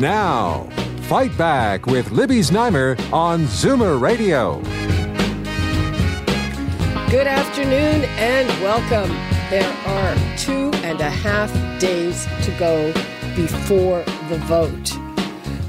Now, Fight Back with Libby Znaimer on Zoomer Radio. Good afternoon and welcome. There are two and a half days to go before the vote.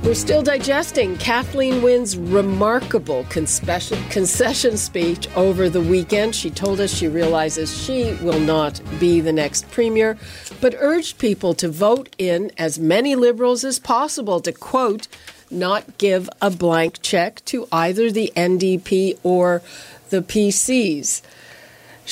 We're still digesting Kathleen Wynne's remarkable concession, speech over the weekend. She told us she realizes she will not be the next premier, but urged people to vote in as many Liberals as possible to, quote, not give a blank check to either the NDP or the PCs.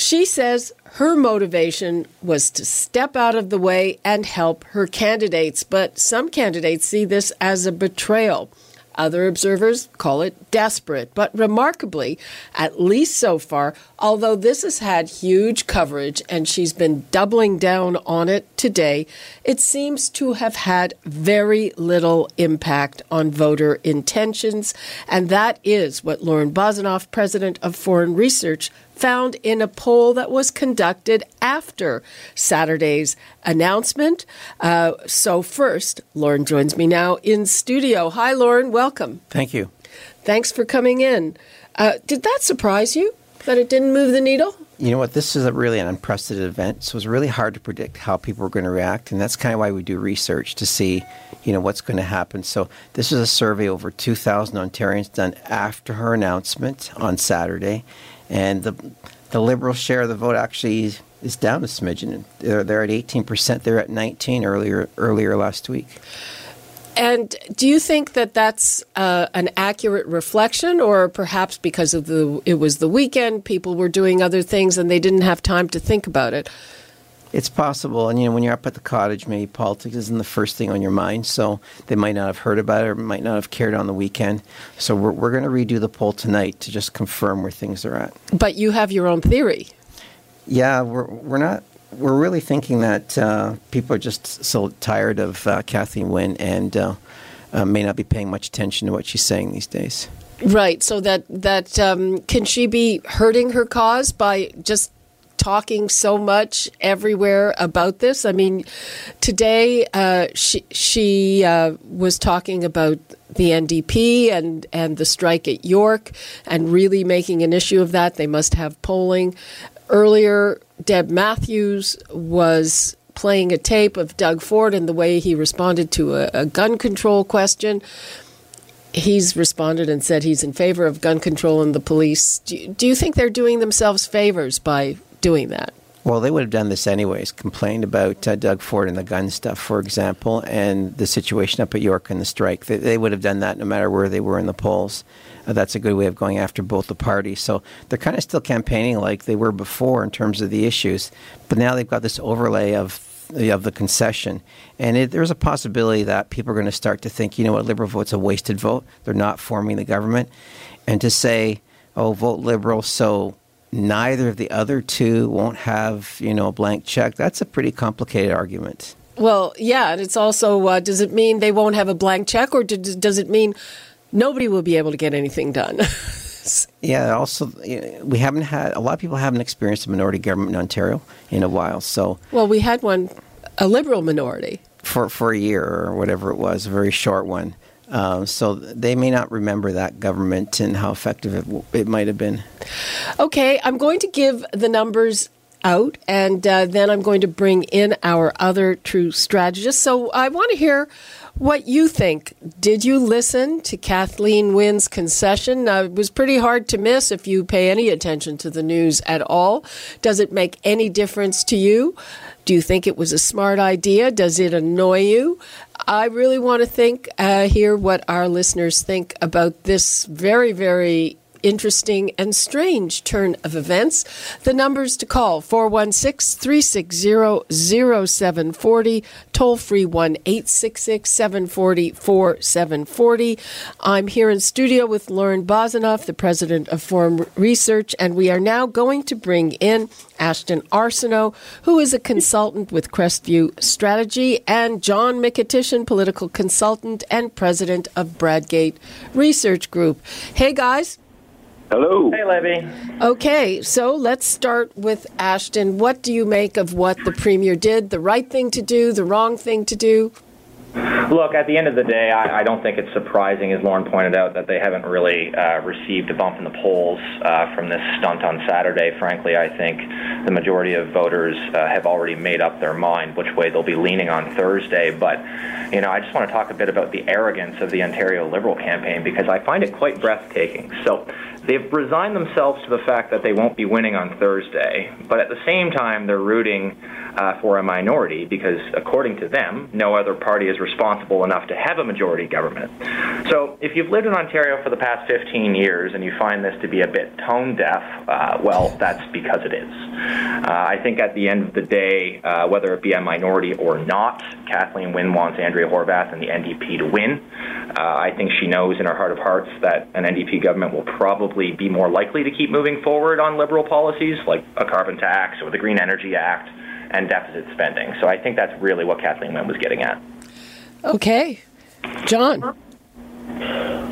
She says her motivation was to step out of the way and help her candidates, but some candidates see this as a betrayal. Other observers call it desperate, but remarkably, at least so far, although this has had huge coverage and she's been doubling down on it today, it seems to have had very little impact on voter intentions. And that is what Lorne Bozinoff, president of Forum Research, found in a poll that was conducted after Saturday's announcement. Uh, so, first, Lorne joins me now in studio. Hi, Lorne. Welcome. Thank you. Thanks for coming in. Uh, did that surprise you that it didn't move the needle? You know what? This is a really an unprecedented event, so it's really hard to predict how people are going to react, and that's kind of why we do research to see, you know, what's going to happen. So this is a survey over 2,000 Ontarians done after her announcement on Saturday, and the the Liberal share of the vote actually is down a smidgen. They're, they're at 18 percent. They're at 19 earlier earlier last week. And do you think that that's uh, an accurate reflection, or perhaps because of the it was the weekend, people were doing other things and they didn't have time to think about it? It's possible, and you know when you're up at the cottage, maybe politics isn't the first thing on your mind, so they might not have heard about it or might not have cared on the weekend. So we're we're going to redo the poll tonight to just confirm where things are at. But you have your own theory. Yeah, we're we're not we're really thinking that uh, people are just so tired of uh, Kathleen Wynne and uh, uh, may not be paying much attention to what she's saying these days. Right. So that that um, can she be hurting her cause by just talking so much everywhere about this. I mean, today uh, she she uh, was talking about the NDP and and the strike at York, and really making an issue of that. They must have polling. Earlier, Deb Matthews was playing a tape of Doug Ford and the way he responded to a, a gun control question he's responded and said he's in favor of gun control and the police. Do do you, think they're doing themselves favors by doing that? Well, they would have done this anyways, complained about uh, Doug Ford and the gun stuff, for example, and the situation up at York and the strike. They, they would have done that no matter where they were in the polls. Uh, that's a good way of going after both the parties. So they're kind of still campaigning like they were before in terms of the issues, but now they've got this overlay of of the concession. And it, there's a possibility that people are going to start to think, you know what, Liberal vote's a wasted vote. They're not forming the government. And to say, oh, vote Liberal, so neither of the other two won't have, you know, a blank check, that's a pretty complicated argument. Well, yeah, and it's also uh, does it mean they won't have a blank check, or does it mean nobody will be able to get anything done? yeah, also we haven't had a lot of people haven't experienced a minority government in Ontario in a while. So well, we had one, a liberal minority for for a year or whatever it was, a very short one. Uh, so they may not remember that government and how effective it, it might have been. Okay, I'm going to give the numbers out, and uh, then I'm going to bring in our other true strategist. So I want to hear what you think. Did you listen to Kathleen Wynne's concession? Uh, it was pretty hard to miss if you pay any attention to the news at all. Does it make any difference to you? Do you think it was a smart idea? Does it annoy you? I really want to think, uh, hear what our listeners think about this very, very interesting and strange turn of events. The numbers to call 416 360 0740, toll free 1 866 740 4740. I'm here in studio with Lorne Bozinoff, the president of Forum Research, and we are now going to bring in Ashton Arsenault, who is a consultant with Crestview Strategy, and John Mykytyshyn, political consultant and president of Bradgate Research Group. Hey, guys. Hello. Hey, Libby. Okay, so let's start with Ashton. What do you make of what the Premier did? The right thing to do, the wrong thing to do? Look, at the end of the day, I, I don't think it's surprising, as Lorne pointed out, that they haven't really uh, received a bump in the polls uh, from this stunt on Saturday. Frankly, I think the majority of voters uh, have already made up their mind which way they'll be leaning on Thursday. But, you know, I just want to talk a bit about the arrogance of the Ontario Liberal campaign because I find it quite breathtaking. So, they've resigned themselves to the fact that they won't be winning on Thursday, but at the same time, they're rooting uh, for a minority because, according to them, no other party is responsible enough to have a majority government. So, if you've lived in Ontario for the past 15 years and you find this to be a bit tone deaf, uh, well, that's because it is. Uh, I think at the end of the day, uh, whether it be a minority or not, Kathleen Wynne wants Andrea Horwath and the NDP to win. Uh, I think she knows in her heart of hearts that an NDP government will probably be more likely to keep moving forward on liberal policies like a carbon tax or the Green Energy Act and deficit spending. So I think that's really what Kathleen Wynne was getting at. Okay. John.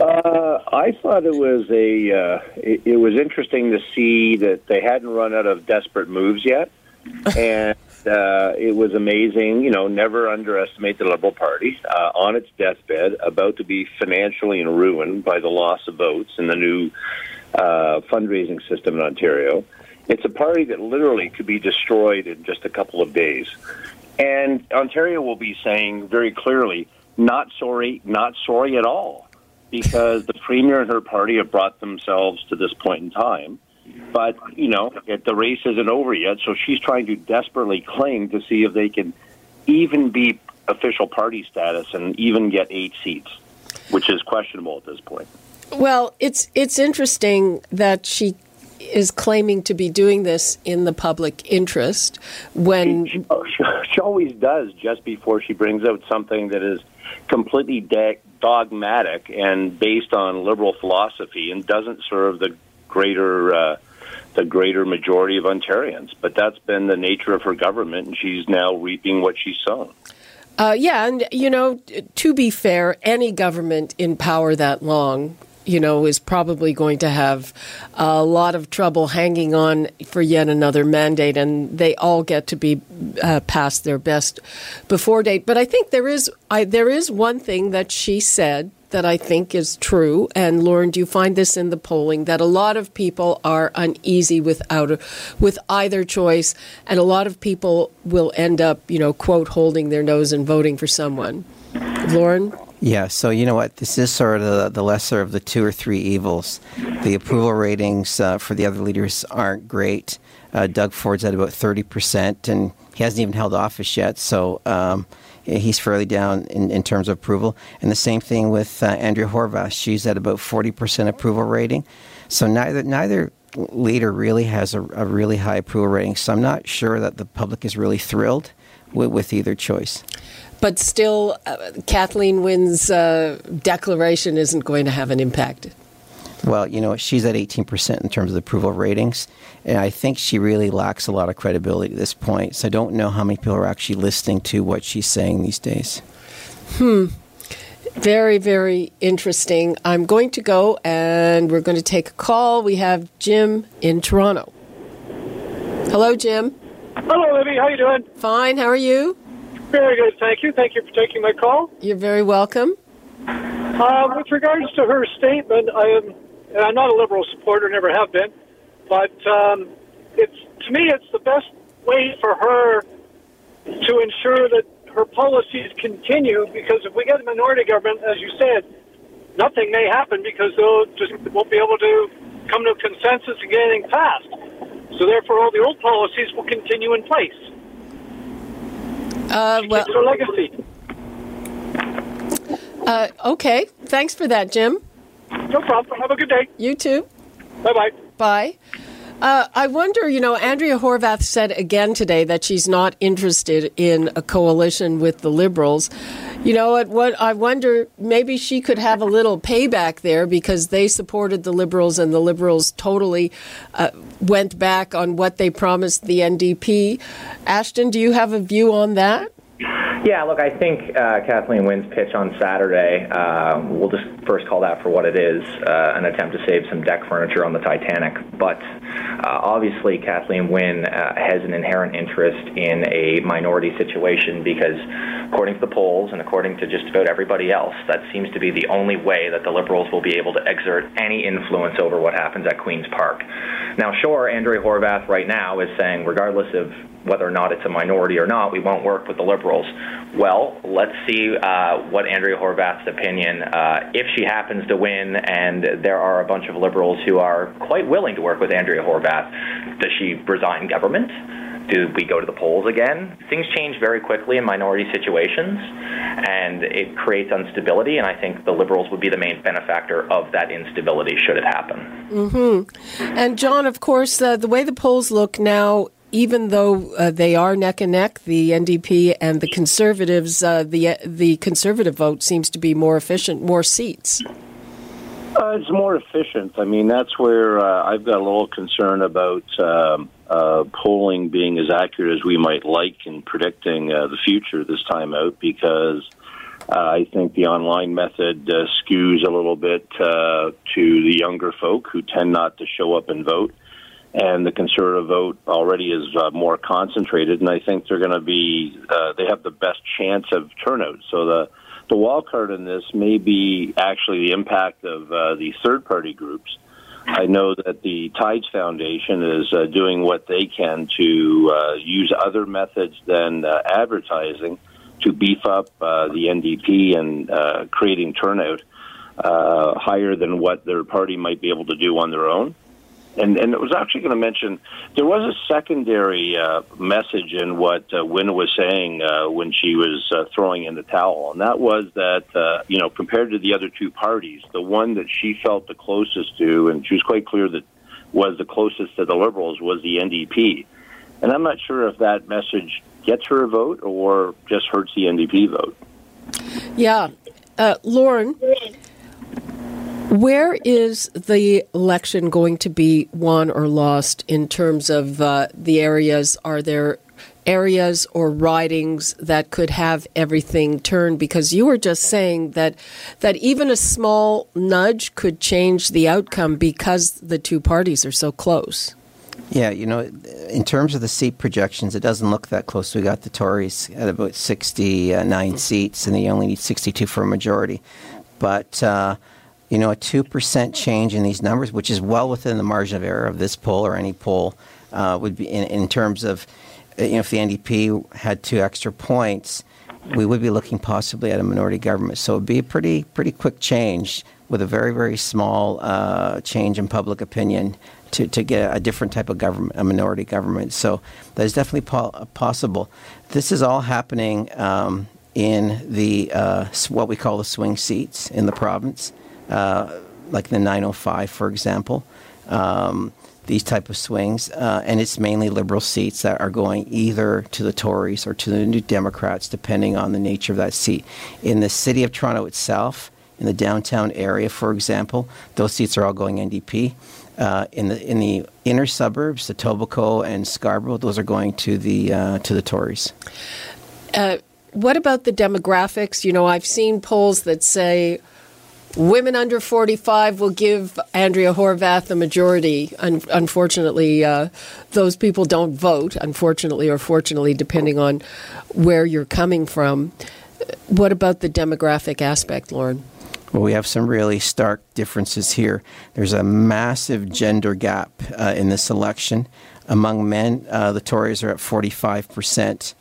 Uh, I thought it was a uh, it, it was interesting to see that they hadn't run out of desperate moves yet, and uh, it was amazing. You know, never underestimate the Liberal Party uh, on its deathbed, about to be financially in ruin by the loss of votes in the new uh, fundraising system in Ontario. It's a party that literally could be destroyed in just a couple of days. And Ontario will be saying very clearly, not sorry, not sorry at all, because the Premier and her party have brought themselves to this point in time. But, you know, the race isn't over yet, so she's trying to desperately cling to see if they can even be official party status and even get eight seats, which is questionable at this point. Well, it's it's interesting that she is claiming to be doing this in the public interest when she, she always does just before she brings out something that is completely de- dogmatic and based on liberal philosophy and doesn't serve the greater uh, the greater majority of Ontarians. But that's been the nature of her government, and she's now reaping what she's sown. Uh, yeah, and you know, to be fair, any government in power that long you know, is probably going to have a lot of trouble hanging on for yet another mandate, and they all get to be uh, past their best before date. But I think there is I, there is one thing that she said that I think is true. And Lorne, do you find this in the polling that a lot of people are uneasy without with either choice, and a lot of people will end up, you know, quote, holding their nose and voting for someone. Lorne. Yeah, so you know what? This is sort of the, the lesser of the two or three evils. The approval ratings uh, for the other leaders aren't great. Uh, Doug Ford's at about 30%, and he hasn't even held office yet, so um, he's fairly down in, in terms of approval. And the same thing with uh, Andrea Horwath. She's at about 40% approval rating. So neither, neither leader really has a, a really high approval rating, so I'm not sure that the public is really thrilled with, with either choice but still, uh, Kathleen Wynne's uh, declaration isn't going to have an impact. Well, you know, she's at 18% in terms of the approval ratings, and I think she really lacks a lot of credibility at this point. So I don't know how many people are actually listening to what she's saying these days. Hmm. Very, very interesting. I'm going to go and we're going to take a call. We have Jim in Toronto. Hello, Jim. Hello, Libby. How are you doing? Fine. How are you? Very good, thank you. Thank you for taking my call. You're very welcome. Uh, with regards to her statement, I am, I'm not a liberal supporter, never have been, but um, it's to me, it's the best way for her to ensure that her policies continue. Because if we get a minority government, as you said, nothing may happen because they'll just won't be able to come to a consensus and get anything passed. So therefore, all the old policies will continue in place. Uh, well, it's her legacy. Uh, okay. Thanks for that, Jim. No problem. Have a good day. You too. Bye bye. Bye. Uh, I wonder, you know, Andrea Horwath said again today that she's not interested in a coalition with the Liberals. You know what? What I wonder, maybe she could have a little payback there because they supported the Liberals and the Liberals totally uh, went back on what they promised the NDP. Ashton, do you have a view on that? Yeah, look, I think uh, Kathleen Wynne's pitch on Saturday, uh, we'll just first call that for what it is uh, an attempt to save some deck furniture on the Titanic. But uh, obviously, Kathleen Wynne uh, has an inherent interest in a minority situation because, according to the polls and according to just about everybody else, that seems to be the only way that the Liberals will be able to exert any influence over what happens at Queen's Park. Now, sure, Andrea Horwath right now is saying, regardless of whether or not it's a minority or not, we won't work with the Liberals. Well, let's see uh, what Andrea Horwath's opinion, uh, if she happens to win, and there are a bunch of Liberals who are quite willing to work with Andrea Horwath. Does she resign government? Do we go to the polls again? Things change very quickly in minority situations, and it creates instability. And I think the Liberals would be the main benefactor of that instability should it happen. Mm-hmm. And John, of course, uh, the way the polls look now, even though uh, they are neck and neck, the NDP and the Conservatives, uh, the the Conservative vote seems to be more efficient, more seats. Uh, it's more efficient. I mean, that's where uh, I've got a little concern about um, uh, polling being as accurate as we might like in predicting uh, the future this time out, because I think the online method skews a little bit to the younger folk who tend not to show up and vote and the conservative vote already is uh, more concentrated, and I think they're going to be uh, they have the best chance of turnout. So the the wild card in this may be actually the impact of uh, the third party groups. I know that the Tides Foundation is uh, doing what they can to uh, use other methods than uh, advertising to beef up uh, the NDP and uh, creating turnout uh, higher than what their party might be able to do on their own. And, and it was actually going to mention there was a secondary uh, message in what uh, Wynne was saying uh, when she was uh, throwing in the towel, and that was that uh, you know compared to the other two parties, the one that she felt the closest to, and she was quite clear that was the closest to the Liberals was the NDP. And I'm not sure if that message gets her a vote or just hurts the NDP vote. Yeah, uh, Lorne. Where is the election going to be won or lost in terms of uh, the areas? Are there areas or ridings that could have everything turned? Because you were just saying that that even a small nudge could change the outcome because the two parties are so close. Yeah, you know, in terms of the seat projections, it doesn't look that close. We got the Tories at about 69 seats, and they only need 62 for a majority. But uh, you know, a 2% change in these numbers, which is well within the margin of error of this poll or any poll, uh, would be in, in terms of, uh, you know, if the NDP had two extra points, we would be looking possibly at a minority government. So it would be a pretty, pretty quick change with a very, very small uh, change in public opinion to, to get a different type of government, a minority government. So that is definitely po- possible. This is all happening um, in the uh, what we call the swing seats in the province uh, like the 905, for example. Um, these type of swings, uh, and it's mainly liberal seats that are going either to the Tories or to the New Democrats, depending on the nature of that seat. In the city of Toronto itself, in the downtown area, for example, those seats are all going NDP. Uh, in the in the inner suburbs, the Etobicoke and Scarborough, those are going to the uh, to the Tories. Uh, what about the demographics? You know, I've seen polls that say Women under 45 will give Andrea Horwath a majority. Un- unfortunately, uh, those people don't vote, unfortunately or fortunately, depending on where you're coming from. What about the demographic aspect, Lorne? Well, we have some really stark differences here. There's a massive gender gap uh, in this election. Among men, uh, the Tories are at 45 percent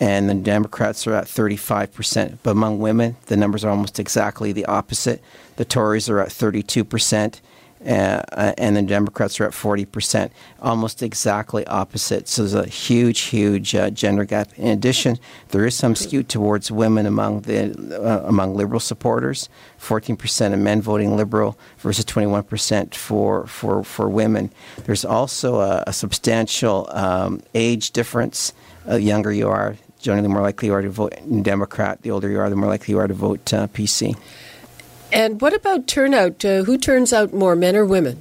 and the Democrats are at 35%. But among women, the numbers are almost exactly the opposite. The Tories are at 32%, uh, and the Democrats are at 40%, almost exactly opposite. So there's a huge, huge uh, gender gap. In addition, there is some skew towards women among the uh, among Liberal supporters. 14% of men voting Liberal versus 21% for for for women. There's also a, a substantial um, age difference. The uh, younger you are, generally the more likely you are to vote Democrat. The older you are, the more likely you are to vote uh, PC. And what about turnout? Uh, who turns out more, men or women?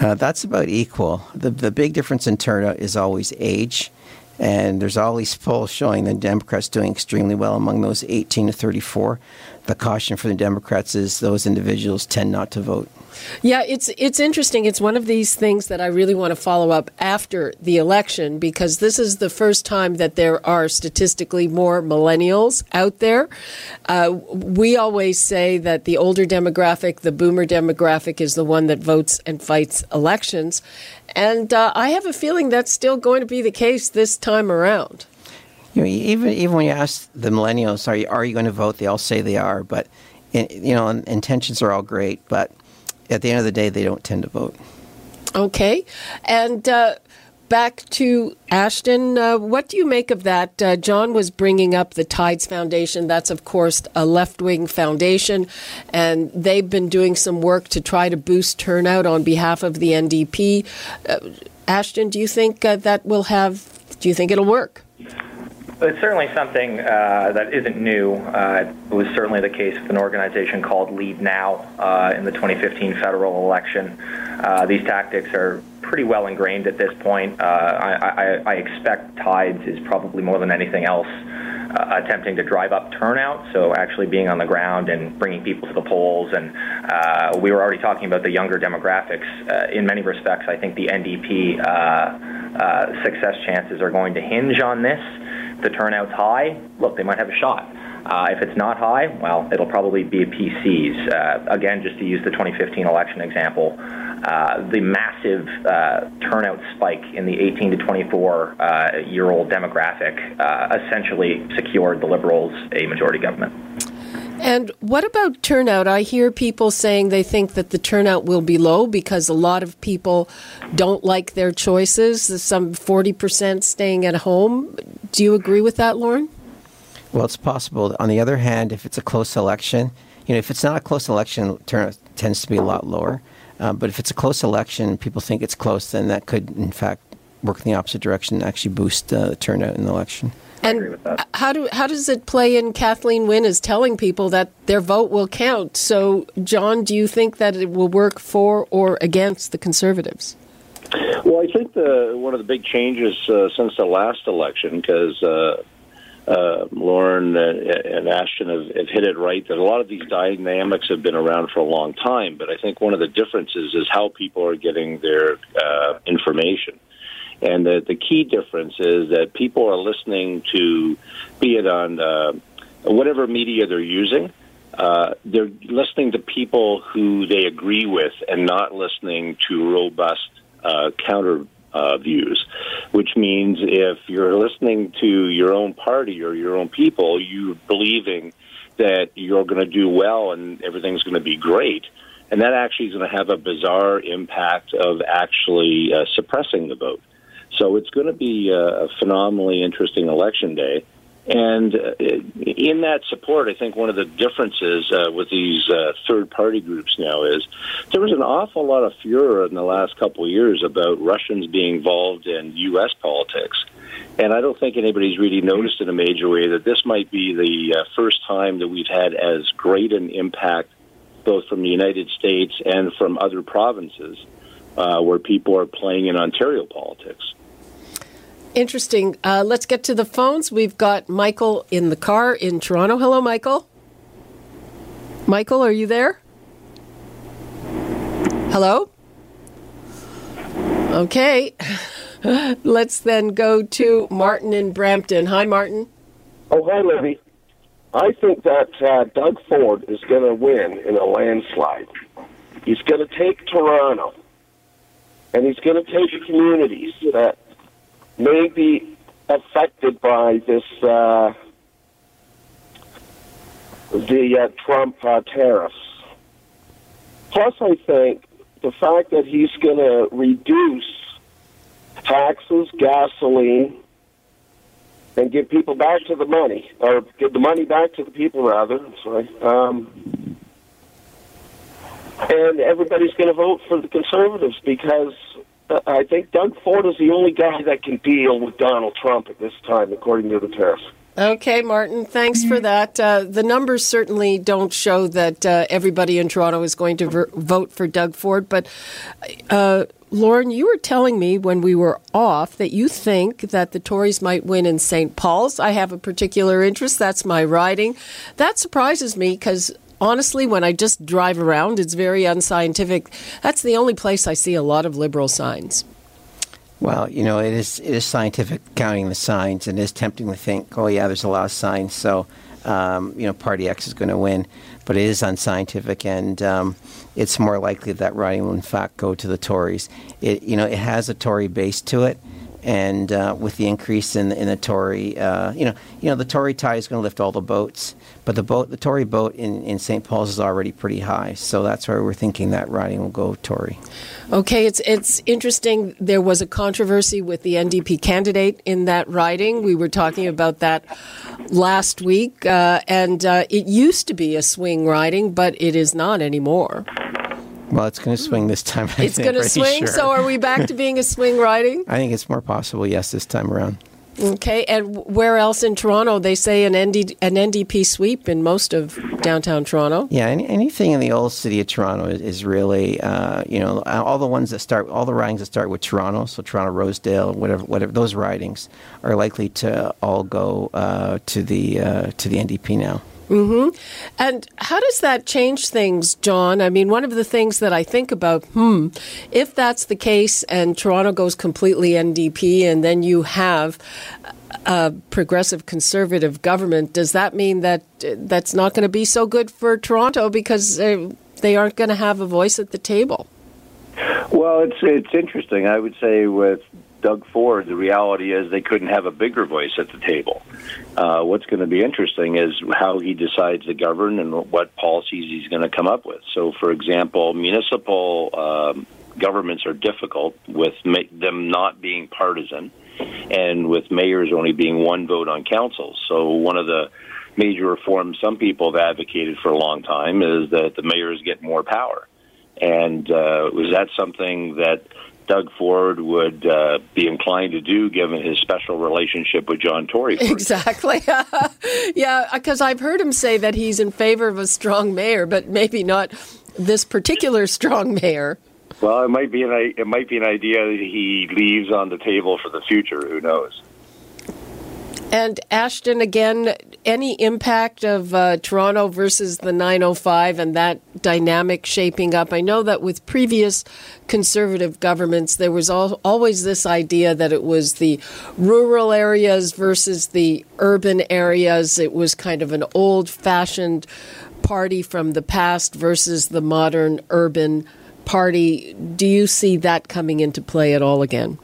Uh, that's about equal. The, the big difference in turnout is always age. And there's always polls showing the Democrats doing extremely well among those 18 to 34. The caution for the Democrats is those individuals tend not to vote. Yeah, it's it's interesting. It's one of these things that I really want to follow up after the election because this is the first time that there are statistically more millennials out there. Uh, we always say that the older demographic, the boomer demographic, is the one that votes and fights elections, and uh, I have a feeling that's still going to be the case this time around. You know, even even when you ask the millennials, are you are you going to vote? They all say they are, but you know, intentions are all great, but at the end of the day, they don't tend to vote. Okay. And uh, back to Ashton, uh, what do you make of that? Uh, John was bringing up the Tides Foundation. That's, of course, a left wing foundation, and they've been doing some work to try to boost turnout on behalf of the NDP. Uh, Ashton, do you think uh, that will have, do you think it'll work? It's certainly something uh, that isn't new. Uh, it was certainly the case with an organization called Leadnow uh, in the 2015 federal election. Uh, these tactics are pretty well ingrained at this point. Uh, I, I, I, expect Tides is probably more than anything else uh, attempting to drive up turnout, so actually being on the ground and bringing people to the polls. And we were already talking about the younger demographics. in many respects, I think the NDP success chances are going to hinge on this the turnout's high, look, they might have a shot. Uh, if it's not high, well, it'll probably be a PCs. Uh, again, just to use the 2015 election example, uh, the massive uh, turnout spike in the 18 to 24 uh, year old demographic uh, essentially secured the Liberals a majority government. And what about turnout? I hear people saying they think that the turnout will be low because a lot of people don't like their choices. Some 40% staying at home. Do you agree with that, Lorne? Well, it's possible. On the other hand, if it's a close election, you know, if it's not a close election, turnout tends to be a lot lower. Uh, but if it's a close election people think it's close, then that could, in fact, work in the opposite direction and actually boost uh, turnout in the election. And how do how does it play in Kathleen Wynne is telling people that their vote will count? So, John, do you think that it will work for or against the Conservatives? Well, I think the one of the big changes uh, since the last election, because uh, uh, Lorne and Ashton have, have, hit it right, that a lot of these dynamics have been around for a long time. But I think one of the differences is how people are getting their uh, information. And the, the key difference is that people are listening to, be it on uh, whatever media they're using, uh, they're listening to people who they agree with and not listening to robust uh, counter uh, views, which means if you're listening to your own party or your own people, you're believing that you're going to do well and everything's going to be great. And that actually is going to have a bizarre impact of actually uh, suppressing the vote. So it's going to be a phenomenally interesting election day. And uh, in that support, I think one of the differences uh, with these uh, third party groups now is there was an awful lot of furor in the last couple of years about Russians being involved in U.S. politics. And I don't think anybody's really noticed in a major way that this might be the uh, first time that we've had as great an impact, both from the United States and from other provinces, uh, where people are playing in Ontario politics. Interesting. Uh, let's get to the phones. We've got Michael in the car in Toronto. Hello, Michael. Michael, are you there? Hello? Okay. Let's then go to Martin in Brampton. Hi, Martin. Oh, hi, Libby. I think that uh, Doug Ford is going to win in a landslide. He's going to take Toronto, and he's going to take the communities that may be affected by this uh, the uh, Trump uh, tariffs. Plus, I think the fact that he's going to reduce taxes, gasoline, and give people back to the money, or give the money back to the people, rather. Sorry. Um, and everybody's going to vote for the conservatives because I think Doug Ford is the only guy that can deal with Donald Trump at this time, according to the test. Okay, Martin, thanks for that. Uh, the numbers certainly don't show that uh, everybody in Toronto is going to ver- vote for Doug Ford, but uh, Lorne, you were telling me when we were off that you think that the Tories might win in St. Paul's. I have a particular interest. That's my riding. That surprises me because honestly, when I just drive around, it's very unscientific. That's the only place I see a lot of liberal signs. Well, you know, it is it is scientific counting the signs, and it is tempting to think, oh yeah, there's a lot of signs, so um, you know, Party X is going to win. But it is unscientific, and um, it's more likely that riding will in fact go to the Tories. It you know, it has a Tory base to it. And uh, with the increase in, in the Tory, uh, you know, you know, the Tory tie is going to lift all the boats. But the boat, the Tory boat in, in St. Paul's is already pretty high, so that's why we're thinking that riding will go Tory. Okay, it's it's interesting. There was a controversy with the NDP candidate in that riding. We were talking about that last week, uh, and uh, it used to be a swing riding, but it is not anymore. Well, it's going to swing this time. I it's going to swing. Sure. So, are we back to being a swing riding? I think it's more possible. Yes, this time around. Okay, and where else in Toronto? They say an, ND, an NDP sweep in most of downtown Toronto. Yeah, any, anything in the old city of Toronto is, is really, uh, you know, all the ones that start, all the ridings that start with Toronto, so Toronto, Rosedale, whatever, whatever, those ridings are likely to all go uh, to the uh, to the NDP now. Mm-hmm. And how does that change things, John? I mean, one of the things that I think about, hmm, if that's the case and Toronto goes completely NDP and then you have a progressive conservative government, does that mean that uh, that's not going to be so good for Toronto because uh, they aren't going to have a voice at the table? Well, it's it's interesting. I would say with Doug Ford, the reality is they couldn't have a bigger voice at the table. Uh, what's going to be interesting is how he decides to govern and what policies he's going to come up with. So, for example, municipal um, governments are difficult with ma- them not being partisan and with mayors only being one vote on councils. So, one of the major reforms some people have advocated for a long time is that the mayors get more power. And uh, was that something that Doug Ford would uh, be inclined to do, given his special relationship with John Tory. Exactly. yeah, because I've heard him say that he's in favor of a strong mayor, but maybe not this particular strong mayor. Well, it might be an it might be an idea that he leaves on the table for the future. Who knows? And Ashton, again, any impact of uh, Toronto versus the 905 and that dynamic shaping up? I know that with previous conservative governments, there was al- always this idea that it was the rural areas versus the urban areas. It was kind of an old fashioned party from the past versus the modern urban party. Do you see that coming into play at all again?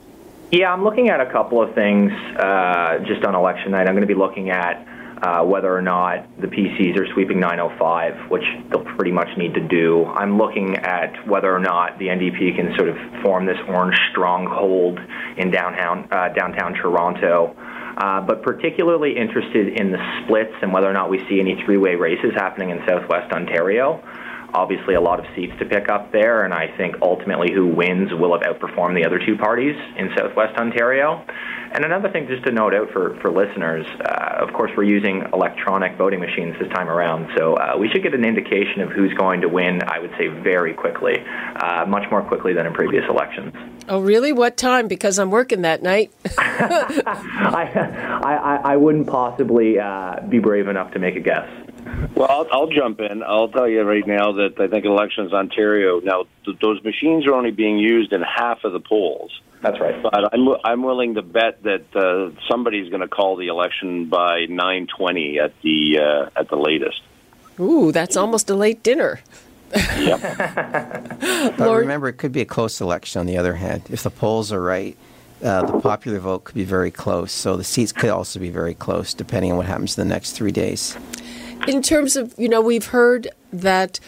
Yeah, I'm looking at a couple of things uh, just on election night. I'm going to be looking at uh, whether or not the PCs are sweeping 905, which they'll pretty much need to do. I'm looking at whether or not the NDP can sort of form this orange stronghold in downtown uh, downtown Toronto. Uh, but particularly interested in the splits and whether or not we see any three-way races happening in Southwest Ontario obviously a lot of seats to pick up there, and I think ultimately who wins will have outperformed the other two parties in Southwest Ontario. And another thing just to note out for, for listeners, uh, of course, we're using electronic voting machines this time around, so uh, we should get an indication of who's going to win, I would say, very quickly, uh, much more quickly than in previous elections. Oh, really? What time? Because I'm working that night. I, I, I wouldn't possibly uh, be brave enough to make a guess. Well, I'll, I'll, jump in. I'll tell you right now that I think elections Ontario now th- those machines are only being used in half of the polls. That's right. But I'm I'm willing to bet that uh, somebody's going to call the election by 9:20 at the uh, at the latest. Ooh, that's almost a late dinner. Yep. but remember, it could be a close election. On the other hand, if the polls are right, uh, the popular vote could be very close. So the seats could also be very close, depending on what happens in the next three days. In terms of, you know, we've heard that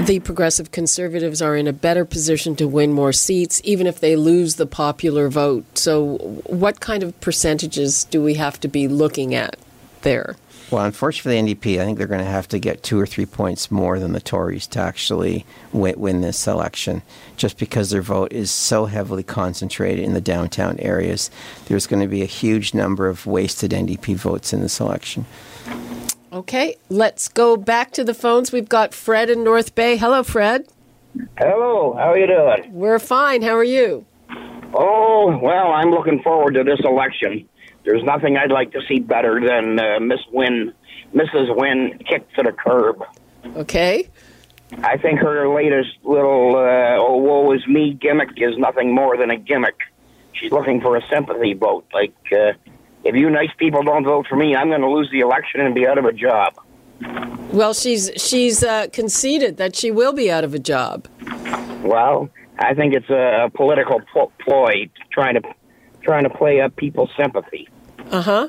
the progressive conservatives are in a better position to win more seats, even if they lose the popular vote. So, what kind of percentages do we have to be looking at there? Well, unfortunately, for the NDP, I think they're going to have to get two or three points more than the Tories to actually win, win, this election, just because their vote is so heavily concentrated in the downtown areas. There's going to be a huge number of wasted NDP votes in this election. Okay, let's go back to the phones. We've got Fred in North Bay. Hello, Fred. Hello, how are you doing? We're fine. How are you? Oh, well, I'm looking forward to this election. There's nothing I'd like to see better than uh, Miss Wynne, Mrs. Wynne kicked to the curb. Okay. I think her latest little uh, "oh woe is me" gimmick is nothing more than a gimmick. She's looking for a sympathy vote. Like, uh, if you nice people don't vote for me, I'm going to lose the election and be out of a job. Well, she's she's uh, conceded that she will be out of a job. Well, I think it's a political ploy trying to trying to play up people's sympathy. Uh huh.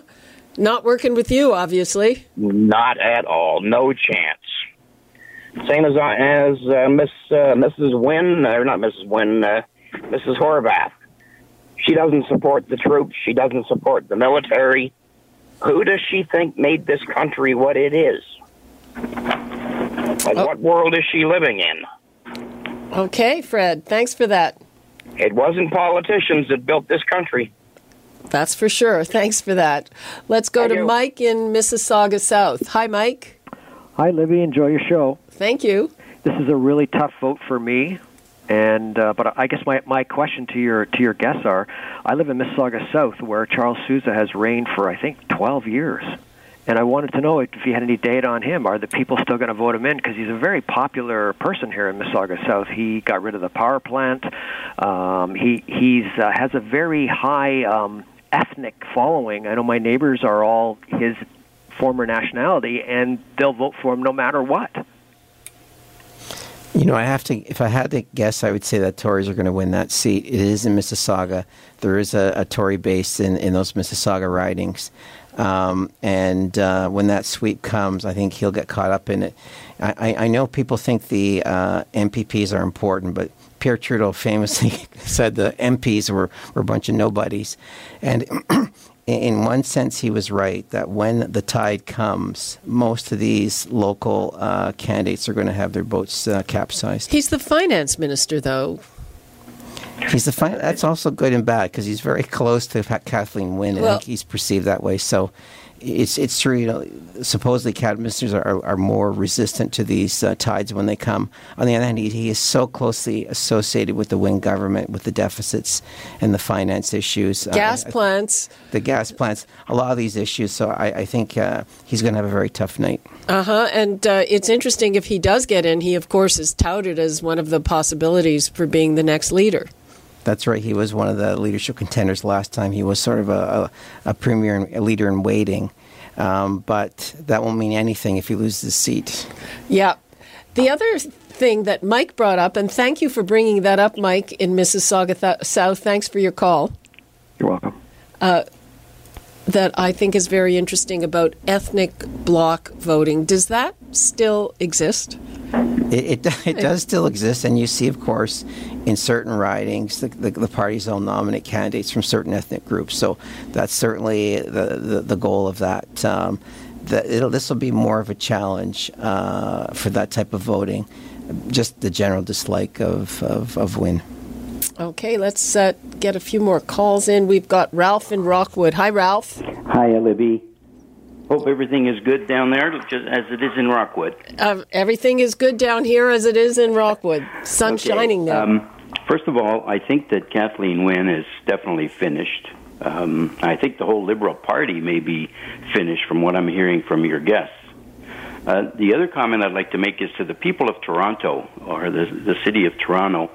Not working with you, obviously. Not at all. No chance. Same as uh, as uh, Miss uh, Mrs. Wynne, or not Mrs. Wynne, uh, Mrs. Horwath. She doesn't support the troops. She doesn't support the military. Who does she think made this country what it is? And oh. what world is she living in? Okay, Fred. Thanks for that. It wasn't politicians that built this country. That's for sure. Thanks for that. Let's go Thank to you. Mike in Mississauga South. Hi, Mike. Hi, Libby. Enjoy your show. Thank you. This is a really tough vote for me, and uh, but I guess my my question to your to your guests are: I live in Mississauga South, where Charles Sousa has reigned for I think 12 years, and I wanted to know if you had any data on him. Are the people still going to vote him in? Because he's a very popular person here in Mississauga South. He got rid of the power plant. Um, he he's uh, has a very high um, ethnic following. I know my neighbors are all his former nationality, and they'll vote for him no matter what. You know, I have to. If I had to guess, I would say that Tories are going to win that seat. It is in Mississauga. There is a, a Tory base in, in those Mississauga ridings, um, and uh, when that sweep comes, I think he'll get caught up in it. I, I know people think the uh, MPPs are important, but Pierre Trudeau famously said the MPs were, were a bunch of nobodies. And in one sense, he was right that when the tide comes, most of these local uh, candidates are going to have their boats uh, capsized. He's the finance minister, though. He's the fin- that's also good and bad because he's very close to Kathleen Wynne, and well, he's perceived that way. So it's it's true. You know, supposedly cabinet ministers are, are more resistant to these uh, tides when they come. On the other hand, he, he, is so closely associated with the Wynne government, with the deficits and the finance issues, gas uh, plants, the gas plants, a lot of these issues. So I, I think uh, he's going to have a very tough night. Uh huh. And uh, it's interesting if he does get in. He, of course, is touted as one of the possibilities for being the next leader. That's right. He was one of the leadership contenders last time. He was sort of a, a, a premier and a leader in waiting. Um, but that won't mean anything if he loses his seat. Yeah. The other thing that Mike brought up, and thank you for bringing that up, Mike, in Mississauga th- South. Thanks for your call. You're welcome. Uh, that I think is very interesting about ethnic bloc voting. Does that still exist? It, it, it, does still exist, and you see, of course, in certain ridings, the, the, the, parties will nominate candidates from certain ethnic groups. So that's certainly the, the, the goal of that. Um, this will be more of a challenge uh, for that type of voting, just the general dislike of, of, of Wynne. Okay, let's uh, get a few more calls in. We've got Ralph in Rockwood. Hi, Ralph. Hi, Libby. Hope everything is good down there, just as it is in Rockwood. Uh, everything is good down here as it is in Rockwood. Sun okay. shining now. Um, first of all, I think that Kathleen Wynne is definitely finished. Um, I think the whole Liberal Party may be finished from what I'm hearing from your guests. Uh, the other comment I'd like to make is to the people of Toronto, or the, the city of Toronto.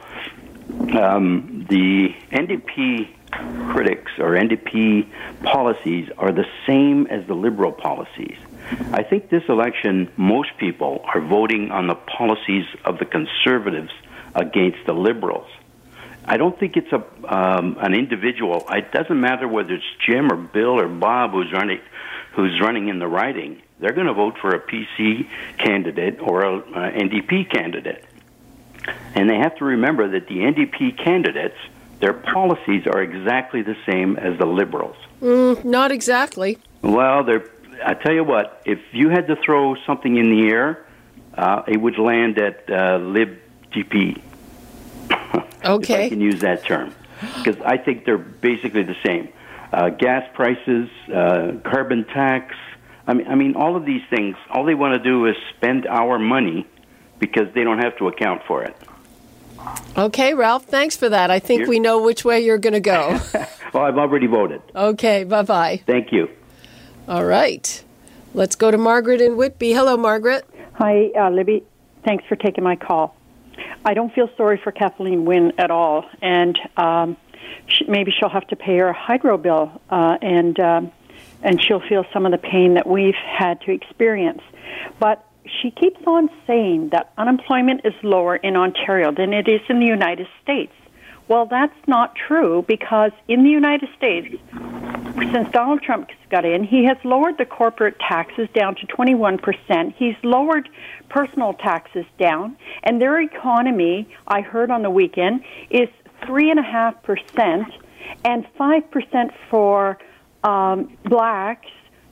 Um, the NDP critics or NDP policies are the same as the Liberal policies. I think this election, most people are voting on the policies of the Conservatives against the Liberals. I don't think it's a um, an individual. It doesn't matter whether it's Jim or Bill or Bob who's running who's running in the riding. they're going to vote for a PC candidate or a, a NDP candidate. And they have to remember that the NDP candidates, their policies are exactly the same as the Liberals. Mm, not exactly. Well, they're. I tell you what, if you had to throw something in the air, uh, it would land at uh, libgp. Okay. if I can use that term, because I think they're basically the same. Uh, gas prices, uh, carbon tax. I mean, I mean, all of these things. All they want to do is spend our money because they don't have to account for it. Okay, Ralph, thanks for that. I think You're- we know which way you're going to go. Well, I've already voted. okay, bye bye. Thank you. All right. Let's go to Margaret in Whitby. Hello, Margaret. Hi, uh, Libby. Thanks for taking my call. I don't feel sorry for Kathleen Wynne at all, and um, she, maybe she'll have to pay her hydro bill, uh, and um, and she'll feel some of the pain that we've had to experience. But she keeps on saying that unemployment is lower in Ontario than it is in the United States. Well, that's not true because in the United States, since Donald Trump got in, he has lowered the corporate taxes down to 21%. He's lowered personal taxes down, and their economy, I heard on the weekend, is 3.5% and 5% for um, blacks.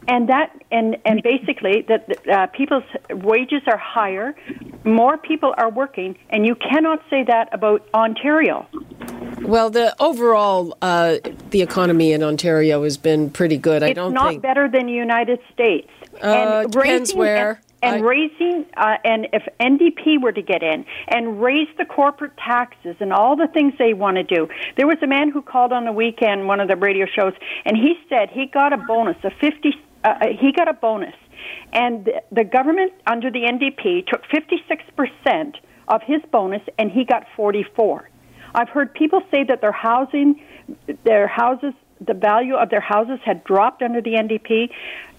And that, and and basically, that uh, people's wages are higher, more people are working, and you cannot say that about Ontario. Well, the overall uh, the economy in Ontario has been pretty good. I it's don't not think better than the United States. Uh, it depends where. And, and I- raising, uh, and if NDP were to get in and raise the corporate taxes and all the things they want to do, there was a man who called on the weekend, one of the radio shows, and he said he got a bonus, a fifty. Uh, he got a bonus, and the, government under the NDP took fifty six percent of his bonus, and he got forty four. I've heard people say that their housing, their houses, the value of their houses had dropped under the NDP.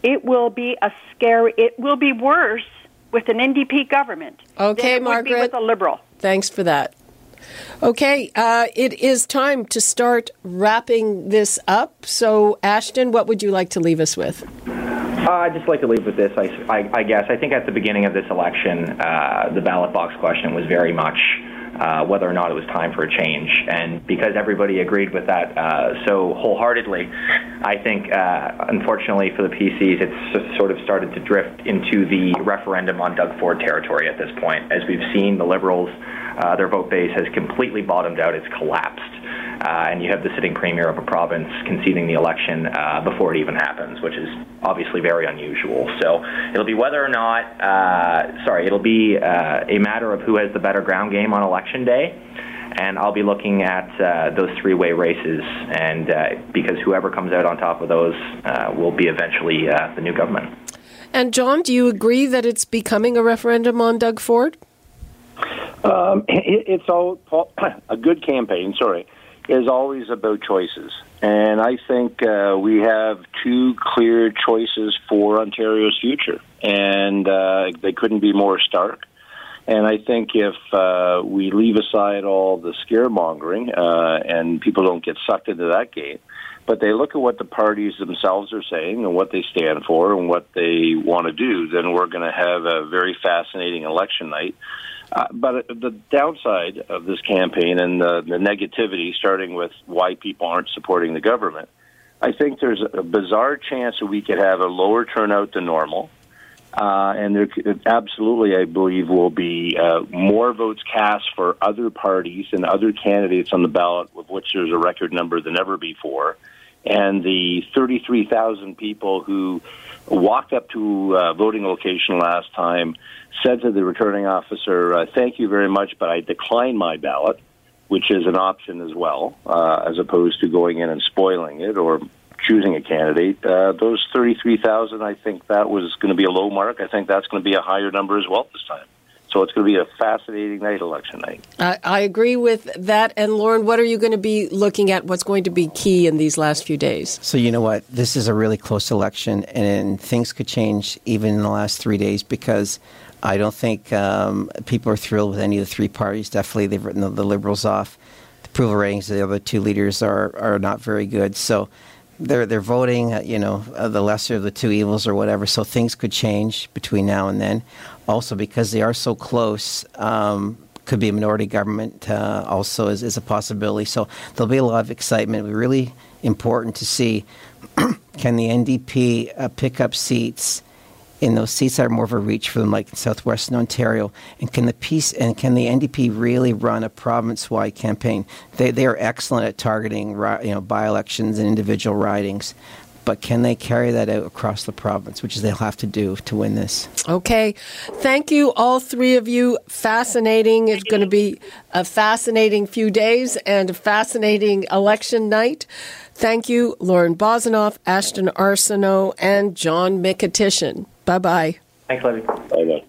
It will be a scary. It will be worse with an NDP government. Okay, than it would be Margaret. with a liberal. Thanks for that. Okay, uh, it is time to start wrapping this up. So, Ashton, what would you like to leave us with? Uh, I'd just like to leave with this. I, I, I guess I think at the beginning of this election, uh, the ballot box question was very much uh, whether or not it was time for a change, and because everybody agreed with that uh, so wholeheartedly, I think uh, unfortunately for the PCs, it's sort of started to drift into the referendum on Doug Ford territory at this point. As we've seen, the Liberals, uh, their vote base has completely bottomed out. It's collapsed. Uh, and you have the sitting premier of a province conceding the election uh, before it even happens, which is obviously very unusual. So it'll be whether or not, uh, sorry, it'll be uh, a matter of who has the better ground game on election day. And I'll be looking at uh, those three-way races, and uh, because whoever comes out on top of those uh, will be eventually uh, the new government. And, John, do you agree that it's becoming a referendum on Doug Ford? Um, it, it's all a good campaign. Sorry, is always about choices, and I think uh, we have two clear choices for Ontario's future, and uh, they couldn't be more stark. And I think if uh, we leave aside all the scaremongering uh, and people don't get sucked into that game, but they look at what the parties themselves are saying and what they stand for and what they want to do, then we're going to have a very fascinating election night. Uh, but the downside of this campaign and the, the negativity, starting with why people aren't supporting the government, I think there's a bizarre chance that we could have a lower turnout than normal. Uh, and there absolutely, I believe, will be uh, more votes cast for other parties and other candidates on the ballot, of which there's a record number than ever before. And the 33,000 people who walked up to a voting location last time said to the returning officer, uh, "Thank you very much, but I decline my ballot," which is an option as well, uh, as opposed to going in and spoiling it or choosing a candidate. Uh, those 33,000, I think that was going to be a low mark. I think that's going to be a higher number as well this time. So it's going to be a fascinating night, election night. I, I agree with that. And, Lorne, what are you going to be looking at? What's going to be key in these last few days? So you know what? This is a really close election, and things could change even in the last three days because I don't think um, people are thrilled with any of the three parties. Definitely, they've written the, the Liberals off. The approval ratings of the other two leaders are are not very good. So they're they're voting, uh, you know, uh, the lesser of the two evils or whatever. So things could change between now and then. Also, because they are so close, um, could be a minority government. Uh, also, is, is a possibility. So there'll be a lot of excitement. It'll be really important to see can the NDP uh, pick up seats in those seats are more of a reach for them, like in southwestern Ontario? And can the peace and can the NDP really run a province-wide campaign? They they are excellent at targeting you know by-elections and individual ridings. But can they carry that out across the province, which is they'll have to do to win this? Okay. Thank you, all three of you. Fascinating. It's going to be a fascinating few days and a fascinating election night. Thank you, Lorne Bozinoff, Ashton Arsenault, and John Mykytyshyn. Bye bye. Thanks, Libby. Bye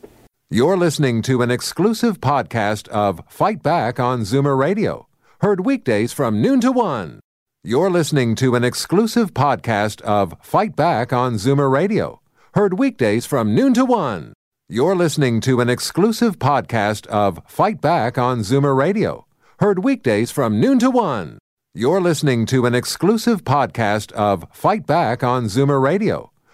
You're listening to an exclusive podcast of Fight Back on Zoomer Radio, heard weekdays from noon to one. You're listening to an exclusive podcast of Fight Back on Zoomer Radio, heard weekdays from noon to one. You're listening to an exclusive podcast of Fight Back on Zoomer Radio, heard weekdays from noon to one. You're listening to an exclusive podcast of Fight Back on Zoomer Radio